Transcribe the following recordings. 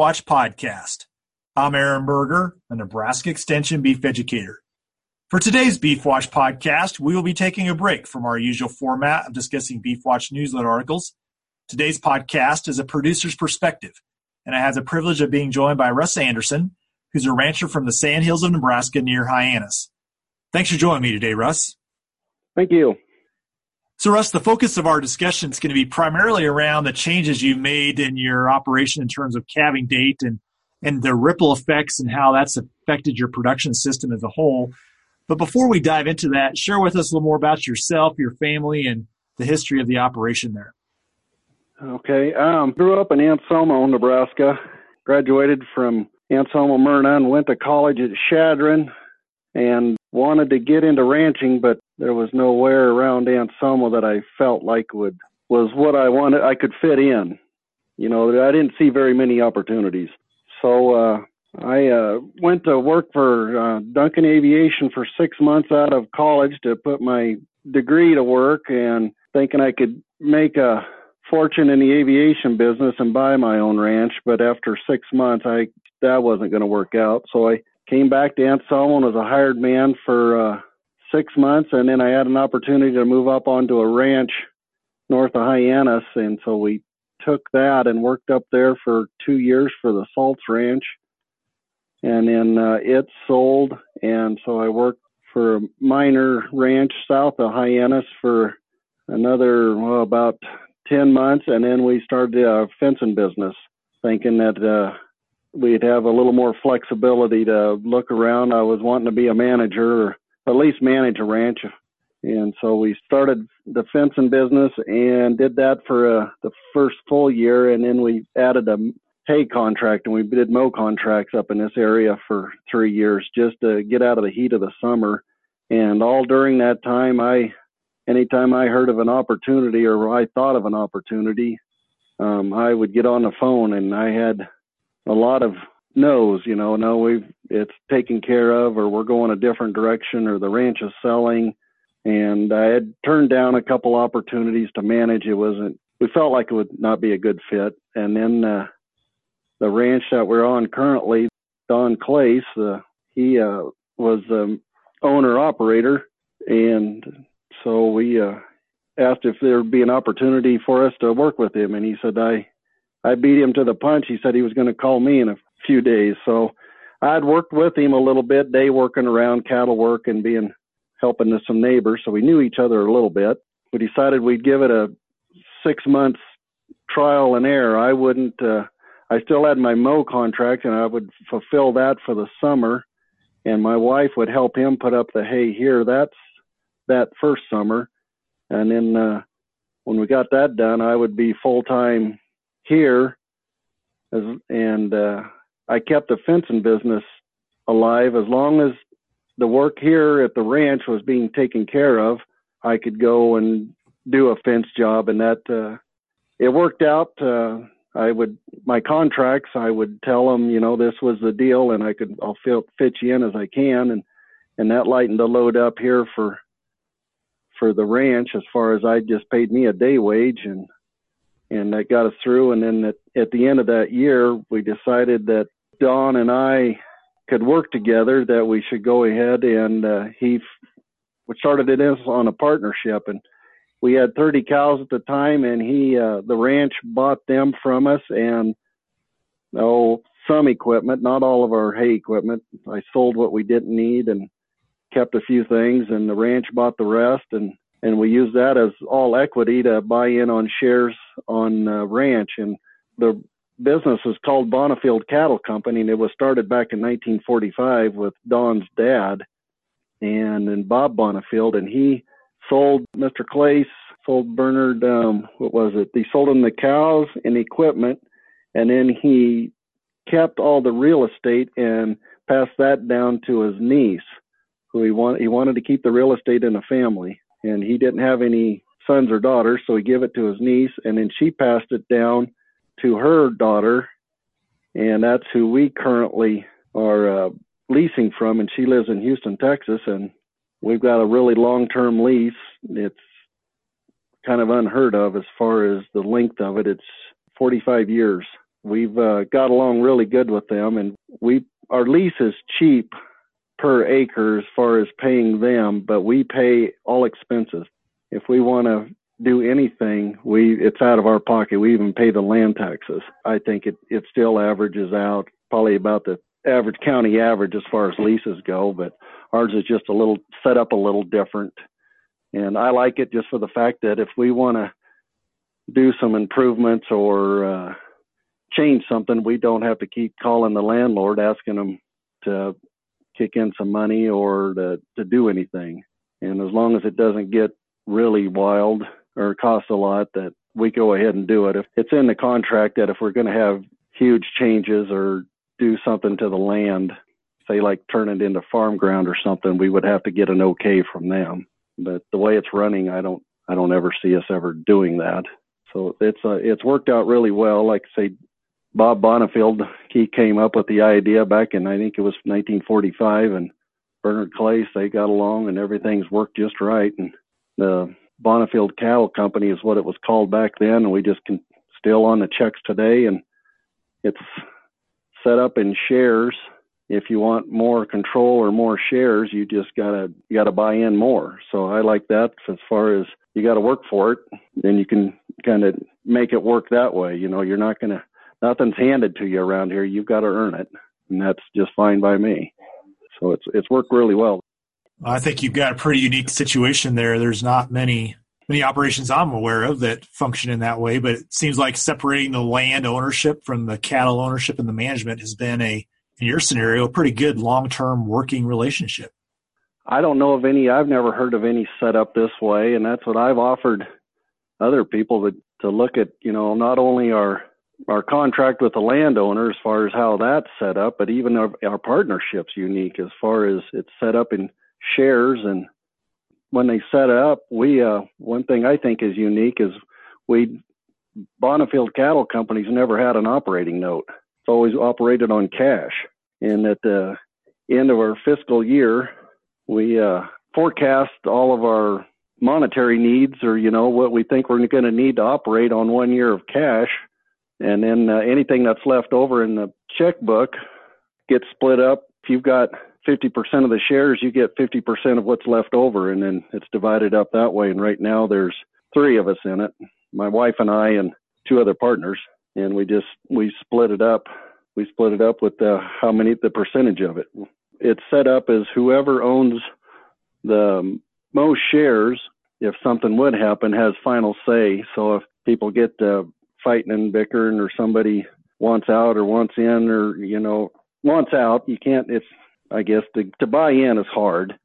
Watch podcast. I'm Aaron Berger, a Nebraska Extension beef educator. For today's Beef Watch podcast, we will be taking a break from our usual format of discussing Beef Watch newsletter articles. Today's podcast is a producer's perspective, and I have the privilege of being joined by Russ Anderson, who's a rancher from the Sandhills of Nebraska near Hyannis. Thanks for joining me today, Russ. Thank you. So, Russ, the focus of our discussion is going to be primarily around the changes you've made in your operation in terms of calving date and, and the ripple effects and how that's affected your production system as a whole. But before we dive into that, share with us a little more about yourself, your family, and the history of the operation there. Okay. Um, grew up in Anselmo, Nebraska. Graduated from Anselmo Merna and went to college at Chadron and wanted to get into ranching, but there was nowhere around Anselmo that I felt like would was what I wanted. I could fit in. You know, I didn't see very many opportunities. So uh, I uh, went to work for uh, Duncan Aviation for six months out of college to put my degree to work, and thinking I could make a fortune in the aviation business and buy my own ranch. But after six months, I that wasn't going to work out. So I came back to Anselmo as a hired man for uh, six months, and then I had an opportunity to move up onto a ranch north of Hyannis, and so we took that and worked up there for two years for the Salts Ranch, and then uh, it sold, and so I worked for a minor ranch south of Hyannis for another well, about ten months, and then we started a fencing business, thinking that. Uh, we'd have a little more flexibility to look around. I was wanting to be a manager or at least manage a ranch. And so we started the fencing business and did that for uh, the first full year. And then we added a hay contract and we did mow contracts up in this area for three years just to get out of the heat of the summer. And all during that time, I, anytime I heard of an opportunity or I thought of an opportunity, um, I would get on the phone and I had a lot of knows, you know, no, we've it's taken care of, or we're going a different direction, or the ranch is selling. And I had turned down a couple opportunities to manage. It wasn't. We felt like it would not be a good fit. And then uh, the ranch that we're on currently, Don Clace, uh, he uh, was the owner operator, and so we uh, asked if there would be an opportunity for us to work with him, and he said I I beat him to the punch. He said he was going to call me in a few days. So I'd worked with him a little bit, day working around cattle work and being helping to some neighbors. So we knew each other a little bit. We decided we'd give it a six months trial and error. I wouldn't, uh, I still had my mow contract and I would fulfill that for the summer. And my wife would help him put up the hay here. That's that first summer. And then, uh, when we got that done, I would be full time here as, and, uh, I kept the fencing business alive as long as the work here at the ranch was being taken care of. I could go and do a fence job, and that uh, it worked out. Uh, I would my contracts. I would tell them, you know, this was the deal, and I could I'll fit, fit you in as I can, and and that lightened the load up here for for the ranch as far as I just paid me a day wage and and that got us through. And then at, at the end of that year we decided that Don and I could work together, that we should go ahead and uh, he f- started it on a partnership. And we had 30 cows at the time and he uh, the ranch bought them from us and oh some equipment not all of our hay equipment. I sold what we didn't need and kept a few things and the ranch bought the rest. And and we use that as all equity to buy in on shares on uh, ranch and the business is called Bonifield Cattle Company, and it was started back in 1945 with Don's dad and then Bob Bonifield, and he sold Mr. Clace, sold Bernard, um, what was it? He sold him the cows and equipment, and then he kept all the real estate and passed that down to his niece, who he wanted. He wanted to keep the real estate in the family, and he didn't have any sons or daughters, so he gave it to his niece, and then she passed it down to her daughter, and that's who we currently are uh, leasing from, and she lives in Houston, Texas, and we've got a really long-term lease. It's kind of unheard of as far as the length of it. It's 45 years. we've uh, got along really good with them, and we our lease is cheap per acre as far as paying them, but we pay all expenses. If we want to do anything, we it's out of our pocket. We even pay the land taxes. I think it it still averages out probably about the average county average as far as leases go, but ours is just a little set up a little different. And I like it just for the fact that if we want to do some improvements or uh, change something, we don't have to keep calling the landlord asking them to kick in some money or to, to do anything. And as long as it doesn't get really wild or cost a lot, that we go ahead and do it. If it's in the contract that if we're going to have huge changes or do something to the land, say like turn it into farm ground or something, we would have to get an okay from them. But the way it's running, I don't, I don't ever see us ever doing that. So it's uh, it's worked out really well. Like say, Bob Bonifield, he came up with the idea back in I think it was 1945, and Bernard Clace, they got along, and everything's worked just right. And the Bonifield Cattle Company is what it was called back then, and we just can still on the checks today, and it's set up in shares. If you want more control or more shares, you just gotta you gotta buy in more. So I like that as far as you got to work for it, then you can kind of make it work that way. You know, you're not gonna nothing's handed to you around here. You've got to earn it, and that's just fine by me. So it's it's worked really well. I think you've got a pretty unique situation there. There's not many many operations I'm aware of that function in that way, but it seems like separating the land ownership from the cattle ownership and the management has been a in your scenario a pretty good long term working relationship. I don't know of any. I've never heard of any set up this way, and that's what I've offered other people to to look at. You know, not only our our contract with the landowner as far as how that's set up, but even our, our partnership's unique as far as it's set up in shares. And when they set it up, we uh, one thing I think is unique is we Bonifield Cattle Company's never had an operating note. It's always operated on cash. And at the end of our fiscal year, we uh, forecast all of our monetary needs or you know what we think we're going to need to operate on one year of cash and then uh, anything that's left over in the checkbook gets split up. If you've got 50% of the shares, you get 50% of what's left over, and then it's divided up that way. And right now, there's three of us in it my wife and I, and two other partners. And we just we split it up. We split it up with the, how many the percentage of it. It's set up as whoever owns the most shares, if something would happen, has final say. So if people get uh, fighting and bickering or somebody wants out or wants in or you know wants out you can't it's i guess to to buy in is hard.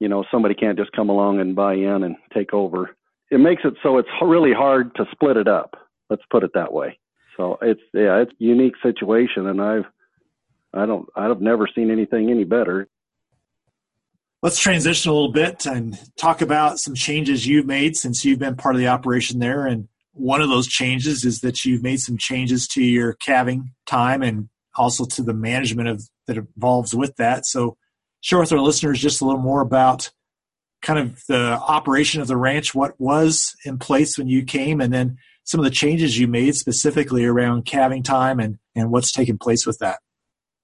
You know somebody can't just come along and buy in and take over. It makes it so it's really hard to split it up. Let's put it that way. So it's yeah it's a unique situation and i've i don't i've never seen anything any better. Let's transition a little bit and talk about some changes you've made since you've been part of the operation there and one of those changes is that you've made some changes to your calving time and also to the management of that involves with that. So share with our listeners just a little more about kind of the operation of the ranch, what was in place when you came, and then some of the changes you made specifically around calving time and, and what's taken place with that.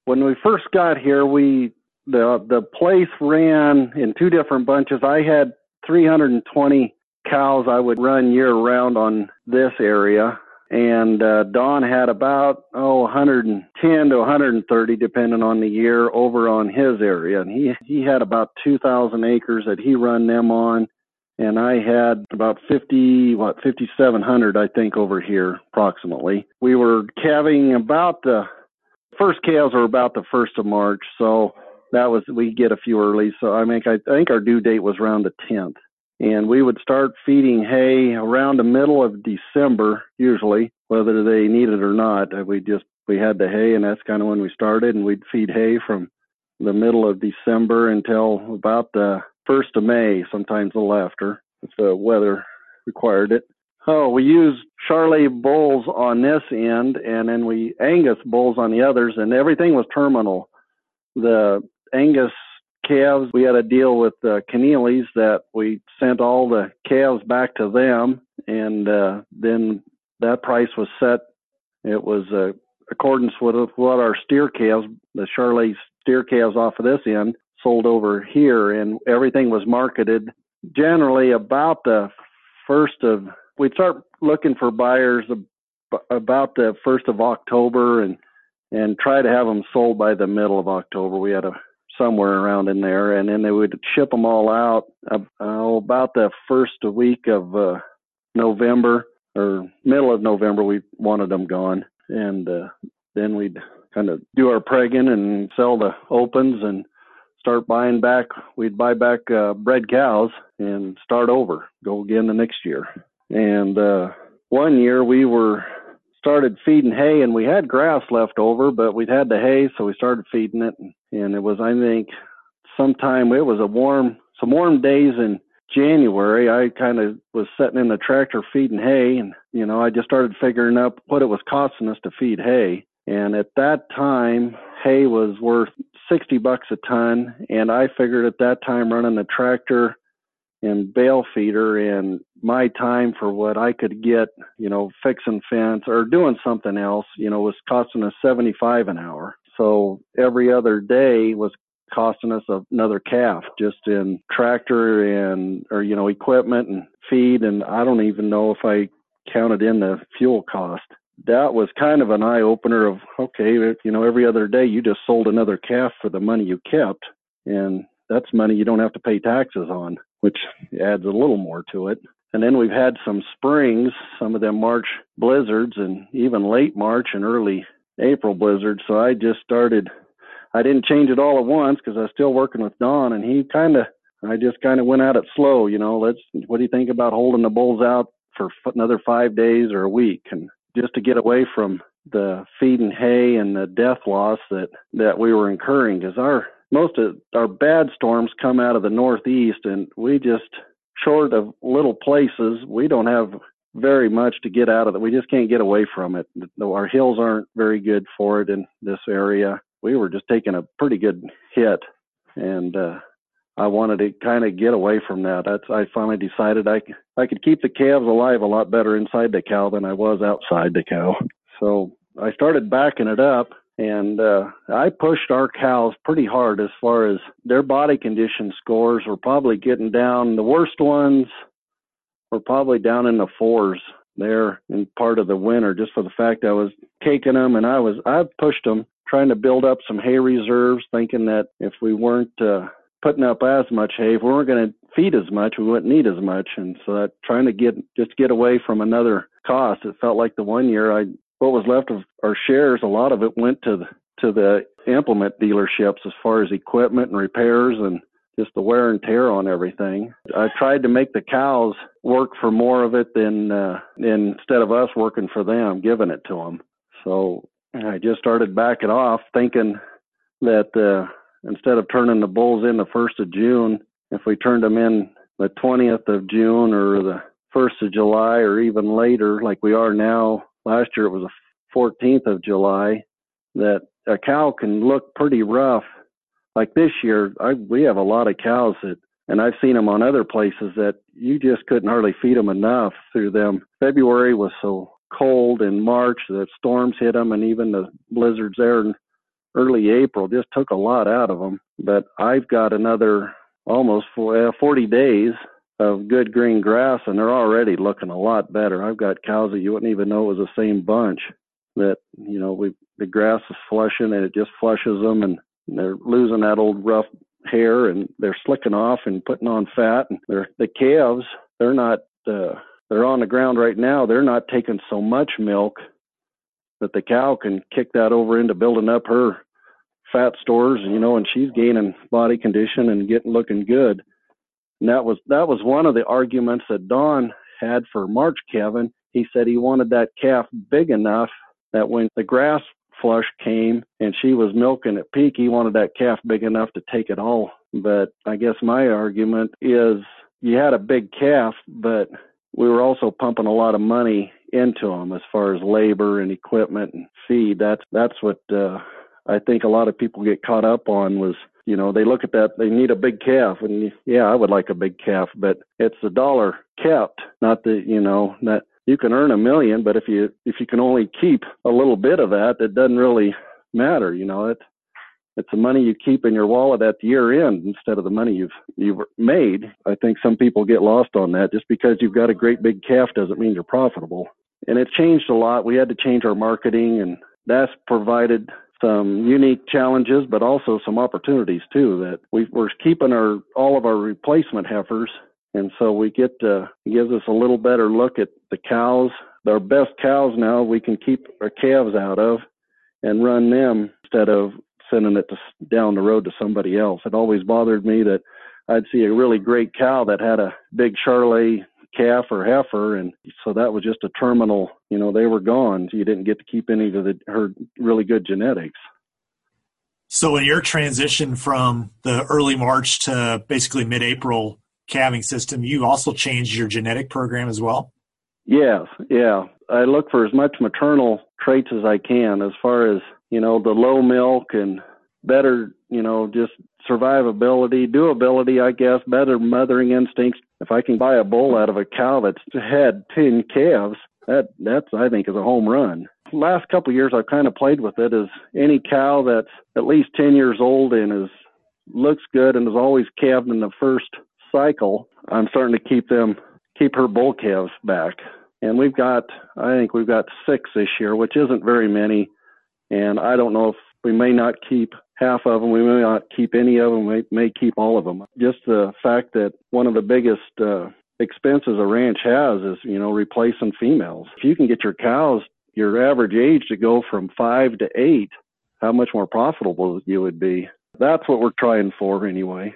When we first got here, we the the place ran in two different bunches. I had 320 cows I would run year round on this area. And uh, Don had about oh 110 to 130, depending on the year, over on his area, and he he had about 2,000 acres that he run them on, and I had about 50 what 5,700 I think over here approximately. We were calving about the first calves were about the first of March, so that was we get a few early. So I I, I think our due date was around the 10th and we would start feeding hay around the middle of December, usually, whether they need it or not. We just we had the hay, and that's kind of when we started, and we'd feed hay from the middle of December until about the first of May, sometimes a little after, if the weather required it. Oh, we used Charolais bulls on this end, and then we Angus bulls on the others, and everything was terminal. The Angus calves, we had a deal with uh, Keneally's that we sent all the calves back to them, and uh, then that price was set. It was a, accordance with what our steer calves, the Charolais steer calves off of this end, sold over here, and everything was marketed generally about the first of. We'd start looking for buyers about the first of October, and and try to have them sold by the middle of October. We had a somewhere around in there, and then they would ship them all out uh, about the first week of uh, November or middle of November. We wanted them gone, and uh, then we'd kind of do our pregging and sell the opens and start buying back. We'd buy back uh, bred cows and start over, go again the next year. And uh, one year we were started feeding hay and we had grass left over, but we'd had the hay, so we started feeding it. And it was, I think, sometime it was a warm, some warm days in January. I kind of was sitting in the tractor feeding hay, and you know, I just started figuring up what it was costing us to feed hay. And at that time, hay was worth 60 bucks a ton, and I figured at that time running the tractor and bale feeder and my time for what I could get, you know, fixing fence or doing something else, you know, was costing us 75 an hour. So every other day was costing us another calf just in tractor and or you know equipment and feed and I don't even know if I counted in the fuel cost. That was kind of an eye opener of okay, you know, every other day you just sold another calf for the money you kept and that's money you don't have to pay taxes on which adds a little more to it. And then we've had some springs, some of them March blizzards, and even late March and early April blizzards. So I just started. I didn't change it all at once because I was still working with Don, and he kind of. I just kind of went at it slow. You know, let's. What do you think about holding the bulls out for another five days or a week, and just to get away from the feed and hay and the death loss that that we were incurring because our most of our bad storms come out of the northeast, and we just short of little places, we don't have very much to get out of it. We just can't get away from it. Our hills aren't very good for it in this area. We were just taking a pretty good hit, and uh, I wanted to kind of get away from that. That's I finally decided I I could keep the calves alive a lot better inside the cow than I was outside the cow. So I started backing it up and uh, I pushed our cows pretty hard as far as their body condition scores were probably getting down. The worst ones were probably down in the fours there in part of the winter, just for the fact I was taking them and I was I pushed them trying to build up some hay reserves, thinking that if we weren't uh, putting up as much hay, if we weren't going to feed as much, we wouldn't need as much, and so that trying to get just get away from another cost. It felt like the one year I what was left of our shares, a lot of it went to the, to the implement dealerships as far as equipment and repairs and just the wear and tear on everything. I tried to make the cows work for more of it than uh, instead of us working for them, giving it to them. So I just started backing off, thinking that uh, instead of turning the bulls in the first of June, if we turned them in the 20th of June or the first of July or even later, like we are now, last year it was the 14th of July, that a cow can look pretty rough. Like this year, I, we have a lot of cows that, and I've seen them on other places that you just couldn't hardly feed them enough through them. February was so cold in March that storms hit them, and even the blizzards there in early April just took a lot out of them. But I've got another almost uh, 40 days of good green grass, and they're already looking a lot better. I've got cows that you wouldn't even know it was the same bunch. That you know, we the grass is flushing and it just flushes them, and they're losing that old rough hair, and they're slicking off and putting on fat. And they're the calves, they're not. Uh, they're on the ground right now. They're not taking so much milk that the cow can kick that over into building up her fat stores, you know, and she's gaining body condition and getting looking good and that was that was one of the arguments that Don had for March calving. He said he wanted that calf big enough that when the grass flush came and she was milking at peak, he wanted that calf big enough to take it all. But I guess my argument is you had a big calf, but we were also pumping a lot of money into them as far as labor and equipment and feed. That's that's what uh, I think a lot of people get caught up on was you know they look at that they need a big calf and yeah i would like a big calf but it's the dollar kept not the you know that you can earn a million, but if you if you can only keep a little bit of that, it doesn't really matter. You know, it it's the money you keep in your wallet at the year end instead of the money you've you've made. I think some people get lost on that. Just because you've got a great big calf doesn't mean you're profitable. And it changed a lot. We had to change our marketing, and that's provided some unique challenges, but also some opportunities too. That we, we're keeping our all of our replacement heifers, and so we get to, gives us a little better look at the cows. Our best cows now we can keep our calves out of, and run them instead of sending it to, down the road to somebody else. It always bothered me that I'd see a really great cow that had a big Charolais calf or heifer, and so that was just a terminal. You know, they were gone. You didn't get to keep any of the her really good genetics. So, in your transition from the early March to basically mid-April calving system, you also changed your genetic program as well. Yes, yeah. I look for as much maternal traits as I can, as far as you know, the low milk and better, you know, just survivability, doability, I guess, better mothering instincts. If I can buy a bull out of a cow that's had 10 calves, that that's I think is a home run. Last couple of years I've kind of played with it as any cow that's at least 10 years old and is looks good and is always calved in the first cycle, I'm starting to keep them keep her bull calves back. And we've got I think we've got 6 this year, which isn't very many. And I don't know if we may not keep half of them. We may not keep any of them. We may keep all of them. Just the fact that one of the biggest uh, expenses a ranch has is, you know, replacing females. If you can get your cows, your average age to go from five to eight, how much more profitable you would be. That's what we're trying for anyway.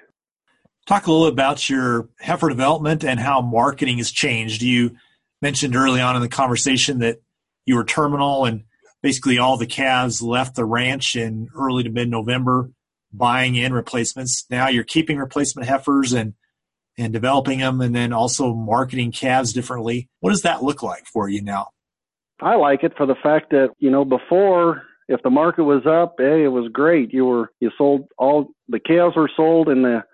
Talk a little about your heifer development and how marketing has changed. You mentioned early on in the conversation that you were terminal and basically all the calves left the ranch in early to mid November, buying in replacements. Now you're keeping replacement heifers and and developing them, and then also marketing calves differently. What does that look like for you now? I like it for the fact that you know before if the market was up, hey, it was great. You were you sold all the calves were sold and the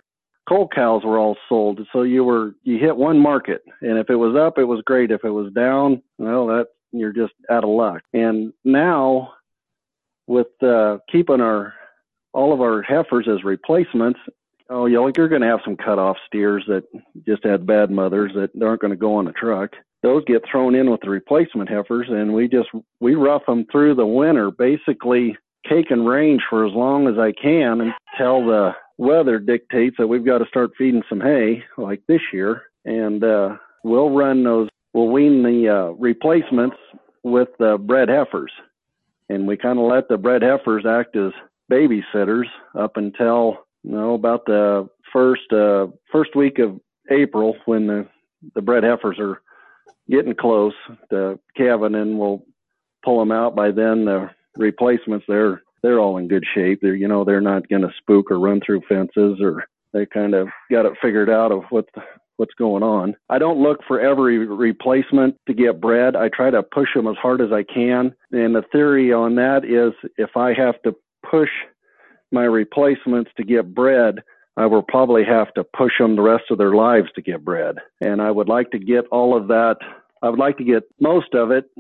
cull cows were all sold. So you were you hit one market, and if it was up, it was great. If it was down, well, that you're just out of luck. And now, with uh, keeping our all of our heifers as replacements, oh, you're going to have some cut-off steers that just had bad mothers that aren't going to go on the truck. Those get thrown in with the replacement heifers, and we just we rough them through the winter, basically cake and range for as long as I can until the weather dictates that we've got to start feeding some hay, like this year, and uh, we'll run those we'll wean the uh, replacements with the bred heifers. And we kind of let the bred heifers act as babysitters up until you know about the first uh, first week of April when the the bred heifers are getting close to calving, and we'll pull them out. By then, the replacements they're they're all in good shape. They're you know they're not going to spook or run through fences or they kind of got it figured out of what the, what's going on. I don't look for every replacement to get bred. I try to push them as hard as I can. And the theory on that is if I have to push my replacements to get bred, I will probably have to push them the rest of their lives to get bred. And I would like to get all of that. I would like to get most of it,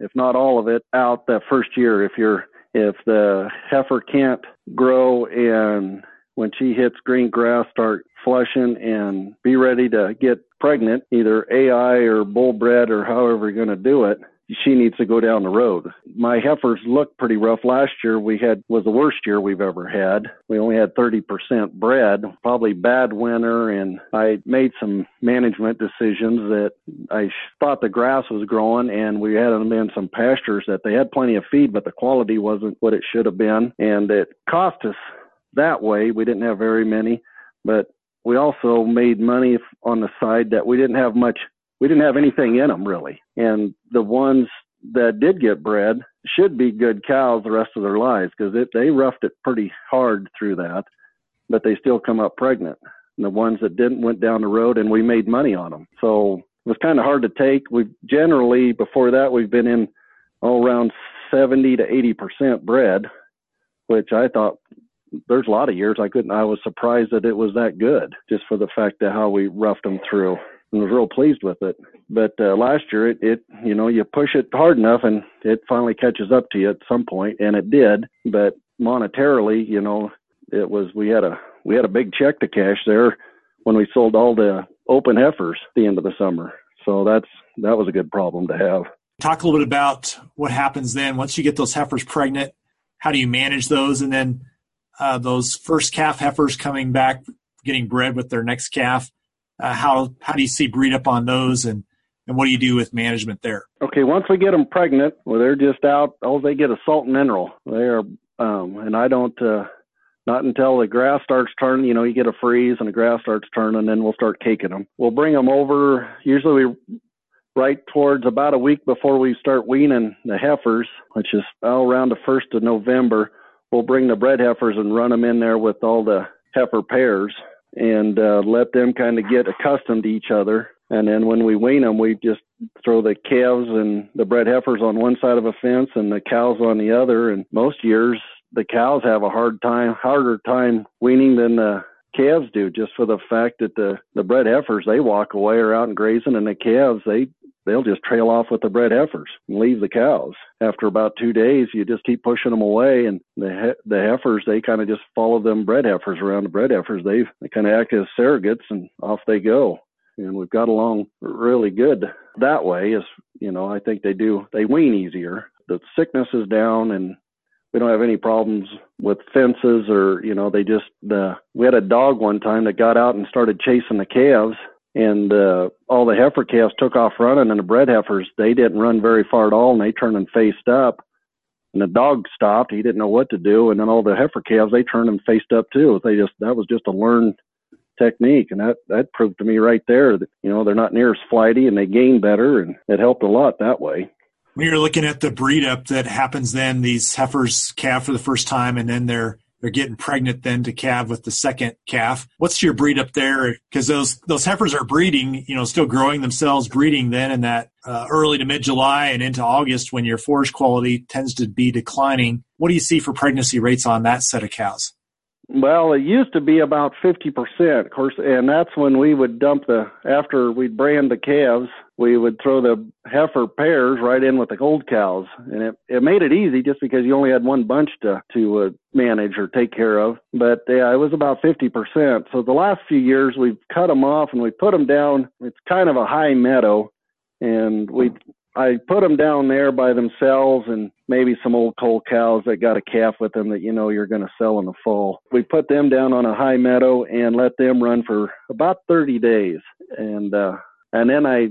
if not all of it, out that first year. If you're if the heifer can't grow and when she hits green grass, start flushing and be ready to get pregnant, either AI or bull bred or however you're going to do it, she needs to go down the road. My heifers looked pretty rough last year. We had was the worst year we've ever had. We only had 30% bred, probably bad winter, and I made some management decisions that I thought the grass was growing, and we had them in some pastures that they had plenty of feed, but the quality wasn't what it should have been, and it cost us that way. We didn't have very many, but we also made money on the side that we didn't have much. We didn't have anything in them really, and the ones that did get bred should be good cows the rest of their lives because they roughed it pretty hard through that, but they still come up pregnant. And the ones that didn't went down the road, and we made money on them. So it was kind of hard to take. We generally before that we've been in all around 70 to 80 percent bred, which I thought there's a lot of years I couldn't. I was surprised that it was that good, just for the fact that how we roughed them through, and was real pleased with it. but uh, last year it, it, you know, you push it hard enough and it finally catches up to you at some point, and it did. But monetarily, you know, it was we had a we had a big check to cash there when we sold all the open heifers at the end of the summer. So that's that was a good problem to have. Talk a little bit about what happens then once you get those heifers pregnant. How do you manage those, and then uh, those first calf heifers coming back, getting bred with their next calf? Uh, how how do you see breed up on those, and and what do you do with management there? Okay, once we get them pregnant, well, they're just out. Oh, they get a salt mineral. They are, um, and I don't. Uh, not until the grass starts turning, you know, you get a freeze and the grass starts turning, then we'll start caking them. We'll bring them over. Usually we right towards about a week before we start weaning the heifers, which is all around the first of November. We'll bring the bred heifers and run them in there with all the heifer pairs and uh, let them kind of get accustomed to each other. And then when we wean them, we just throw the calves and the bred heifers on one side of a fence and the cows on the other. And most years, the cows have a hard time, harder time weaning than the calves do, just for the fact that the the bred heifers they walk away or out and grazing, and the calves they they'll just trail off with the bred heifers and leave the cows. After about two days, you just keep pushing them away, and the he- the heifers they kind of just follow them bred heifers around. The bred heifers they they kind of act as surrogates, and off they go. And we've got along really good that way. Is you know I think they do they wean easier. The sickness is down, and we don't have any problems with fences or you know they just uh, we had a dog one time that got out and started chasing the calves and uh, all the heifer calves took off running and the bred heifers they didn't run very far at all and they turned and faced up. And the dog stopped. He didn't know what to do. And then all the heifer calves they turned and faced up too. They just that was just a learned technique. And that that proved to me right there that you know they're not near as flighty and they gain better and it helped a lot that way. When you're looking at the breed up that happens then these heifers calve for the first time and then they're they're getting pregnant then to calve with the second calf. What's your breed up there? Because those those heifers are breeding you know still growing themselves breeding then in that uh, early to mid july and into august when your forage quality tends to be declining. What do you see for pregnancy rates on that set of cows? Well, it used to be about 50%, of course, and that's when we would dump the, after we'd brand the calves, we would throw the heifer pairs right in with the old cows. And it, it made it easy just because you only had one bunch to, to uh, manage or take care of. But yeah, it was about 50%. So the last few years we've cut them off and we put them down. It's kind of a high meadow and we I put them down there by themselves and maybe some old cull cows that got a calf with them that you know you're going to sell in the fall. We put them down on a high meadow and let them run for about 30 days. And uh and then I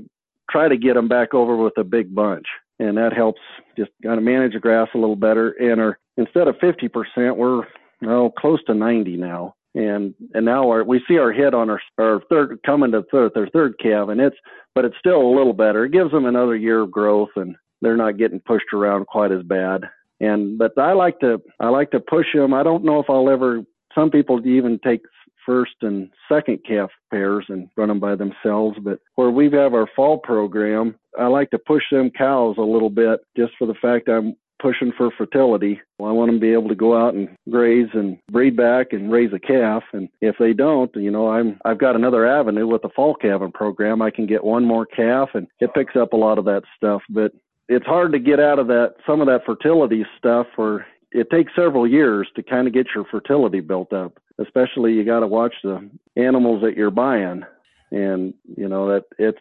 try to get them back over with a big bunch. And that helps just kind of manage the grass a little better. And our, instead of 50%, we're oh, close to 90 now and and now our, we see our hit on our our third coming to third, their third calf, and it's but it's still a little better. It gives them another year of growth, and they're not getting pushed around quite as bad. And but I like to I like to push them. I don't know if I'll ever. Some people even take first and second calf pairs and run them by themselves. But where we have our fall program, I like to push them cows a little bit just for the fact I'm pushing for fertility. I want them to be able to go out and graze and breed back and raise a calf. And if they don't, you know, I'm I've got another avenue with the fall calving program. I can get one more calf, and it picks up a lot of that stuff. But it's hard to get out of that some of that fertility stuff where it takes several years to kind of get your fertility built up. Especially you got to watch the animals that you're buying, and you know that it's.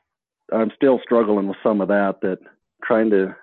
I'm still struggling with some of that. That trying to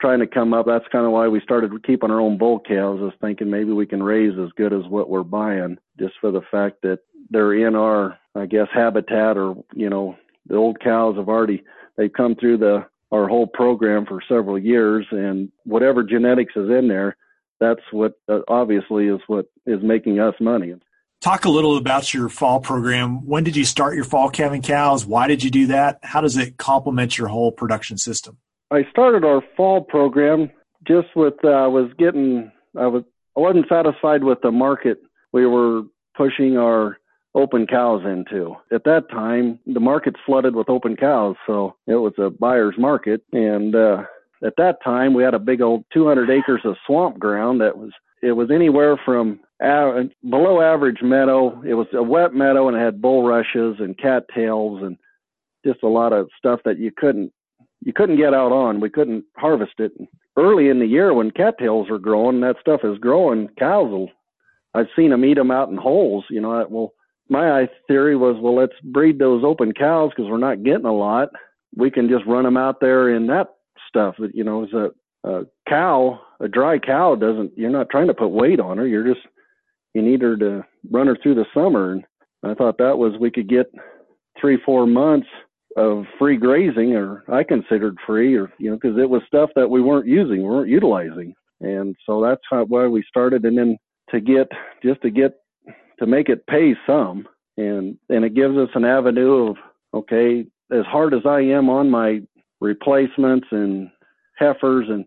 trying to come up. That's kind of why we started keeping our own bull cows. Is thinking maybe we can raise as good as what we're buying, just for the fact that they're in our, I guess, habitat, or you know, the old cows have already they've come through the our whole program for several years, and whatever genetics is in there, that's what uh, obviously is what is making us money. Talk a little about your fall program. When did you start your fall calving cows? Why did you do that? How does it complement your whole production system? I started our fall program just with uh, I was getting I was I wasn't satisfied with the market we were pushing our open cows into. At that time, the market's flooded with open cows, so it was a buyer's market. And uh, at that time, we had a big old 200 acres of swamp ground that was it was anywhere from a- below average meadow. It was a wet meadow and it had bulrushes and cattails and just a lot of stuff that you couldn't you couldn't get out on. We couldn't harvest it early in the year when cattails are growing. That stuff is growing. Cows will. I've seen them eat them out in holes. You know, well, my theory was, well, let's breed those open cows because we're not getting a lot. We can just run them out there in that stuff. You know, is a, a cow, a dry cow doesn't. You're not trying to put weight on her. You're just you need her to run her through the summer. And I thought that was we could get three, four months of free grazing, or I considered free, or you know, because it was stuff that we weren't using, we weren't utilizing, and so that's how, why we started. And then to get just to get to make it pay some, and and it gives us an avenue of okay, as hard as I am on my replacements and heifers, and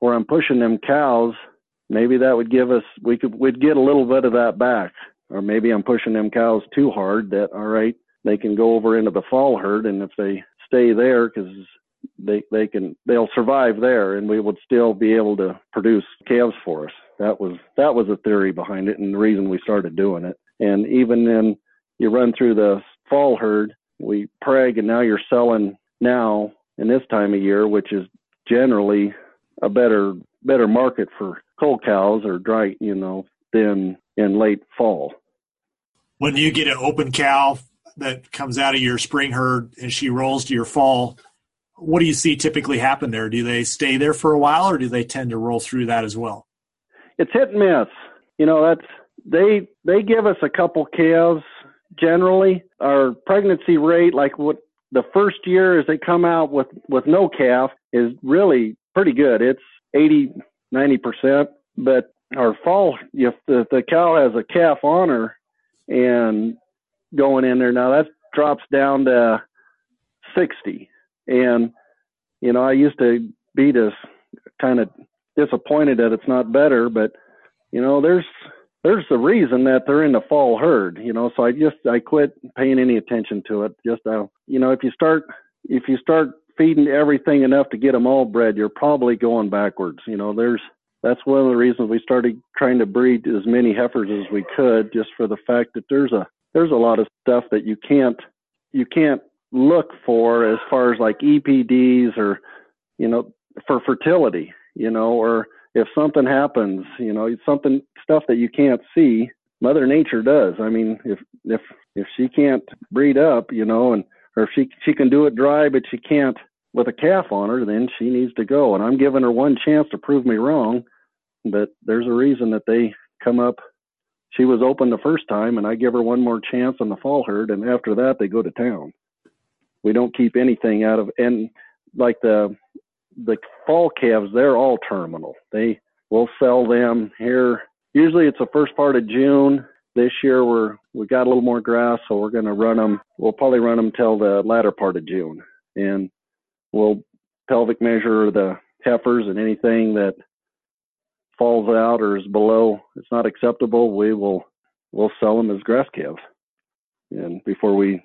where I'm pushing them cows, maybe that would give us we could we'd get a little bit of that back, or maybe I'm pushing them cows too hard. That all right they can go over into the fall herd, and if they stay there, because they they can they'll survive there, and we would still be able to produce calves for us. That was that was the theory behind it, and the reason we started doing it. And even then, you run through the fall herd, we preg, and now you're selling now in this time of year, which is generally a better better market for cull cows or dry, you know, than in late fall. When you get an open cow that comes out of your spring herd and she rolls to your fall, what do you see typically happen there? Do they stay there for a while or do they tend to roll through that as well? It's hit and miss. You know, that's they they give us a couple calves generally. Our pregnancy rate, like what the first year as they come out with with no calf, is really pretty good. It's 80, 90 percent. But our fall, if the, the cow has a calf on her and going in there. Now that drops down to 60. And, you know, I used to be just kind of disappointed that it's not better, but, you know, there's, there's a reason that they're in the fall herd, you know, so I just, I quit paying any attention to it. Just, uh, you know, if you start, if you start feeding everything enough to get them all bred, you're probably going backwards. You know, there's, that's one of the reasons we started trying to breed as many heifers as we could, just for the fact that there's a there's a lot of stuff that you can't you can't look for as far as like EPDs or you know for fertility, you know, or if something happens, you know, something stuff that you can't see, Mother Nature does. I mean, if if if she can't breed up, you know, and or if she she can do it dry, but she can't with a calf on her, then she needs to go. And I'm giving her one chance to prove me wrong, but there's a reason that they come up she was open the first time, and I give her one more chance on the fall herd, and after that they go to town. We don't keep anything out of and like the the fall calves, they're all terminal. They will sell them here. Usually it's the first part of June. This year we're we got a little more grass, so we're going to run them. We'll probably run them till the latter part of June, and we'll pelvic measure the heifers and anything that falls out or is below, it's not acceptable. We will we'll sell them as grass calves, and before we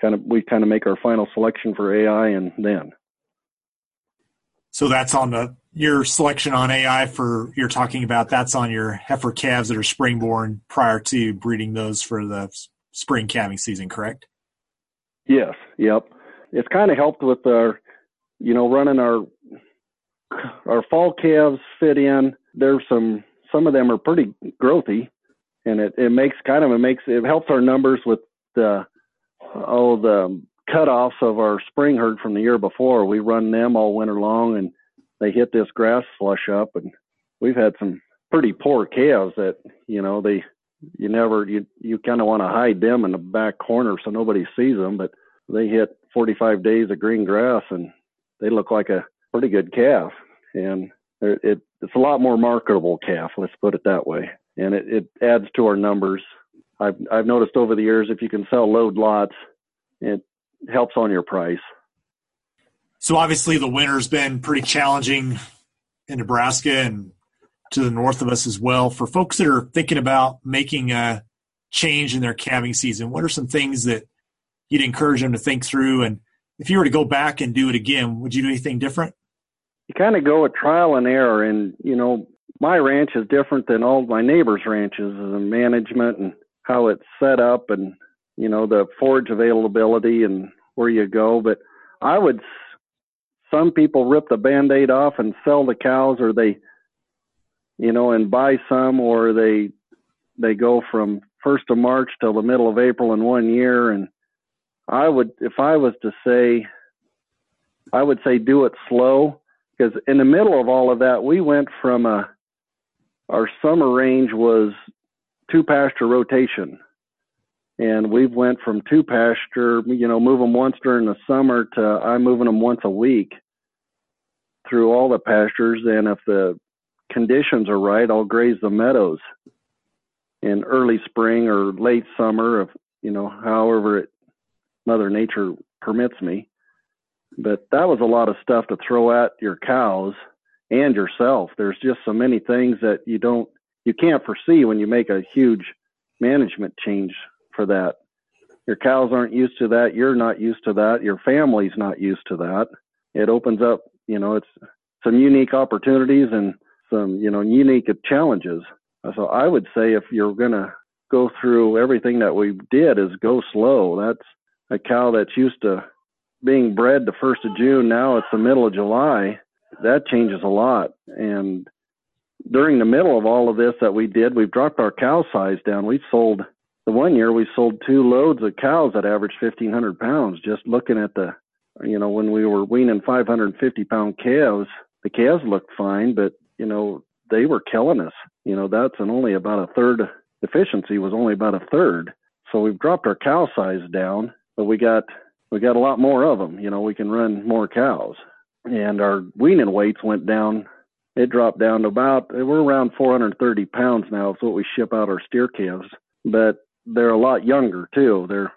kind of we kind of make our final selection for AI, and then. So that's on the your selection on AI for you're talking about. That's on your heifer calves that are springborn prior to breeding those for the spring calving season, correct? Yes. Yep. It's kind of helped with our, you know, running our our fall calves fit in there's some some of them are pretty growthy, and it it makes kind of it makes it helps our numbers with the oh the cutoffs of our spring herd from the year before. We run them all winter long, and they hit this grass flush up, and we've had some pretty poor calves that you know they you never you you kind of want to hide them in the back corner so nobody sees them, but they hit 45 days of green grass and they look like a pretty good calf, and it it's a lot more marketable calf. Let's put it that way, and it, it adds to our numbers. I've I've noticed over the years if you can sell load lots, it helps on your price. So obviously the winter's been pretty challenging in Nebraska and to the north of us as well. For folks that are thinking about making a change in their calving season, what are some things that you'd encourage them to think through? And if you were to go back and do it again, would you do anything different? you kind of go with trial and error. And, you know, my ranch is different than all my neighbors' ranches and management and how it's set up and, you know, the forage availability and where you go, but I would. Some people rip the band-aid off and sell the cows, or they, you know, and buy some, or they they go from first of March till the middle of April in one year. And I would, if I was to say, I would say do it slow because in the middle of all of that, we went from a our summer range was two pasture rotation and we've went from two pasture, you know, move them once during the summer to I'm moving them once a week through all the pastures. And if the conditions are right, I'll graze the meadows in early spring or late summer, if you know, however it, Mother Nature permits me. But that was a lot of stuff to throw at your cows and yourself. There's just so many things that you don't, you can't foresee when you make a huge management change for that. Your cows aren't used to that. You're not used to that. Your family's not used to that. It opens up, you know, it's some unique opportunities and some, you know, unique challenges. So I would say if you're going to go through everything that we did is go slow. That's a cow that's used to being bred the first of June. Now it's the middle of July. That changes a lot. And during the middle of all of this that we did, we've dropped our cow size down. We've sold the one year we sold two loads of cows that averaged 1500 pounds just looking at the you know when we were weaning 550 pound calves the calves looked fine but you know they were killing us. You know that's an only about a third efficiency was only about a third. So we've dropped our cow size down but we got we got a lot more of them you know we can run more cows. And our weaning weights went down. It dropped down to about we're around 430 pounds now is what we ship out our steer calves. But they're a lot younger too. They're,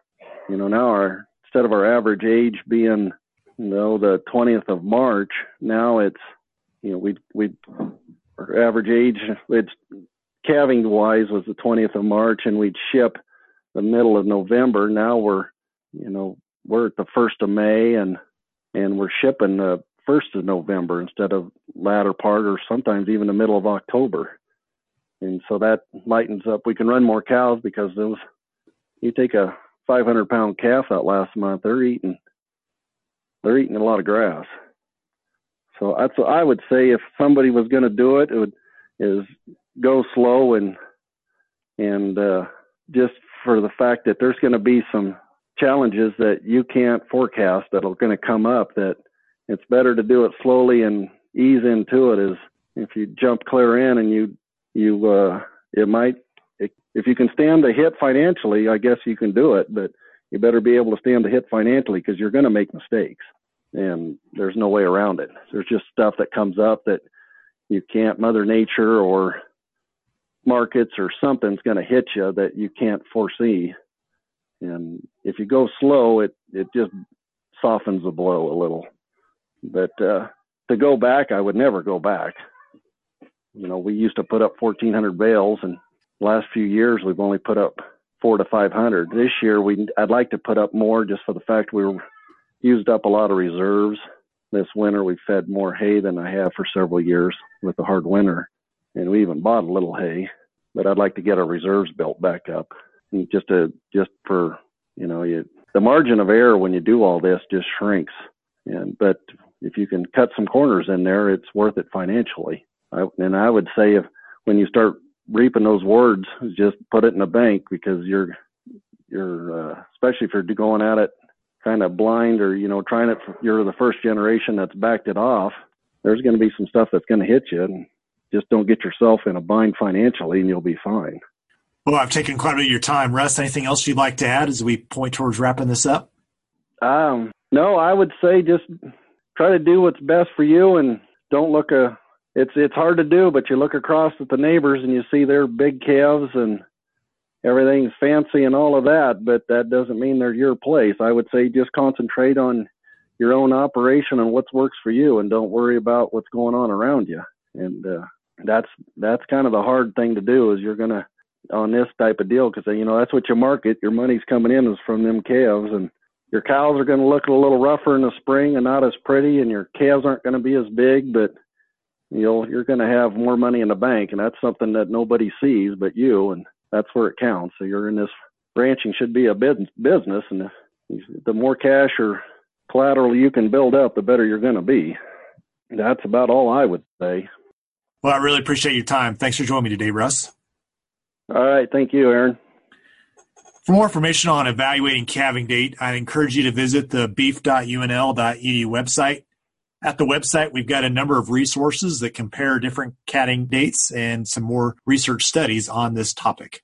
you know, now our instead of our average age being, you know, the 20th of March, now it's, you know, we we our average age it's calving wise was the 20th of March, and we'd ship the middle of November. Now we're, you know, we're at the first of May, and and we're shipping the first of November instead of latter part or sometimes even the middle of October and so that lightens up. We can run more cows because those. You take a 500 pound calf that last month, they're eating. They're eating a lot of grass. So that's what I would say if somebody was going to do it, it would is go slow and and uh, just for the fact that there's going to be some challenges that you can't forecast that are going to come up. That it's better to do it slowly and ease into it. Is if you jump clear in and you you uh, it might if you can stand the hit financially, I guess you can do it, but you better be able to stand the hit financially because you're going to make mistakes, and there's no way around it. There's just stuff that comes up that you can't. Mother Nature or markets or something's going to hit you that you can't foresee, and if you go slow, it it just softens the blow a little. But uh, to go back, I would never go back you know, we used to put up 1,400 bales, and last few years we've only put up four to 500. This year we I'd like to put up more just for the fact we were used up a lot of reserves. This winter we fed more hay than I have for several years with the hard winter, and we even bought a little hay. But I'd like to get our reserves built back up, and just to just for you know you, the margin of error when you do all this just shrinks. And but if you can cut some corners in there, it's worth it financially. I, and I would say if when you start reaping those words, just put it in a bank because you're you're uh, especially if you're going at it kind of blind or you know trying it. You're the first generation that's backed it off. There's going to be some stuff that's going to hit you, and just don't get yourself in a bind financially, and you'll be fine. Well, I've taken quite a bit of your time. Russ, anything else you'd like to add as we point towards wrapping this up? Um, no, I would say just try to do what's best for you and don't look a it's it's hard to do, but you look across at the neighbors and you see their big calves and everything's fancy and all of that, but that doesn't mean they're your place. I would say just concentrate on your own operation and what works for you, and don't worry about what's going on around you. And uh, that's that's kind of the hard thing to do is you're gonna on this type of deal because you know that's what you market. Your money's coming in is from them calves, and your cows are to look a little rougher in the spring and not as pretty, and your calves aren't to be as big, but you'll you're going to have more money in the bank, and that's something that nobody sees but you, and that's where it counts. So you're in this ranching should be a business, and The more cash or collateral you can build up, the better you're going to be. That's about all I would say. Well, I really appreciate your time. Thanks for joining me today, Russ. All right. Thank you, Aaron. For more information on evaluating calving date, I encourage you to visit the beef.unl.edu website. At the website, we've got a number of resources that compare different calving dates and some more research studies on this topic.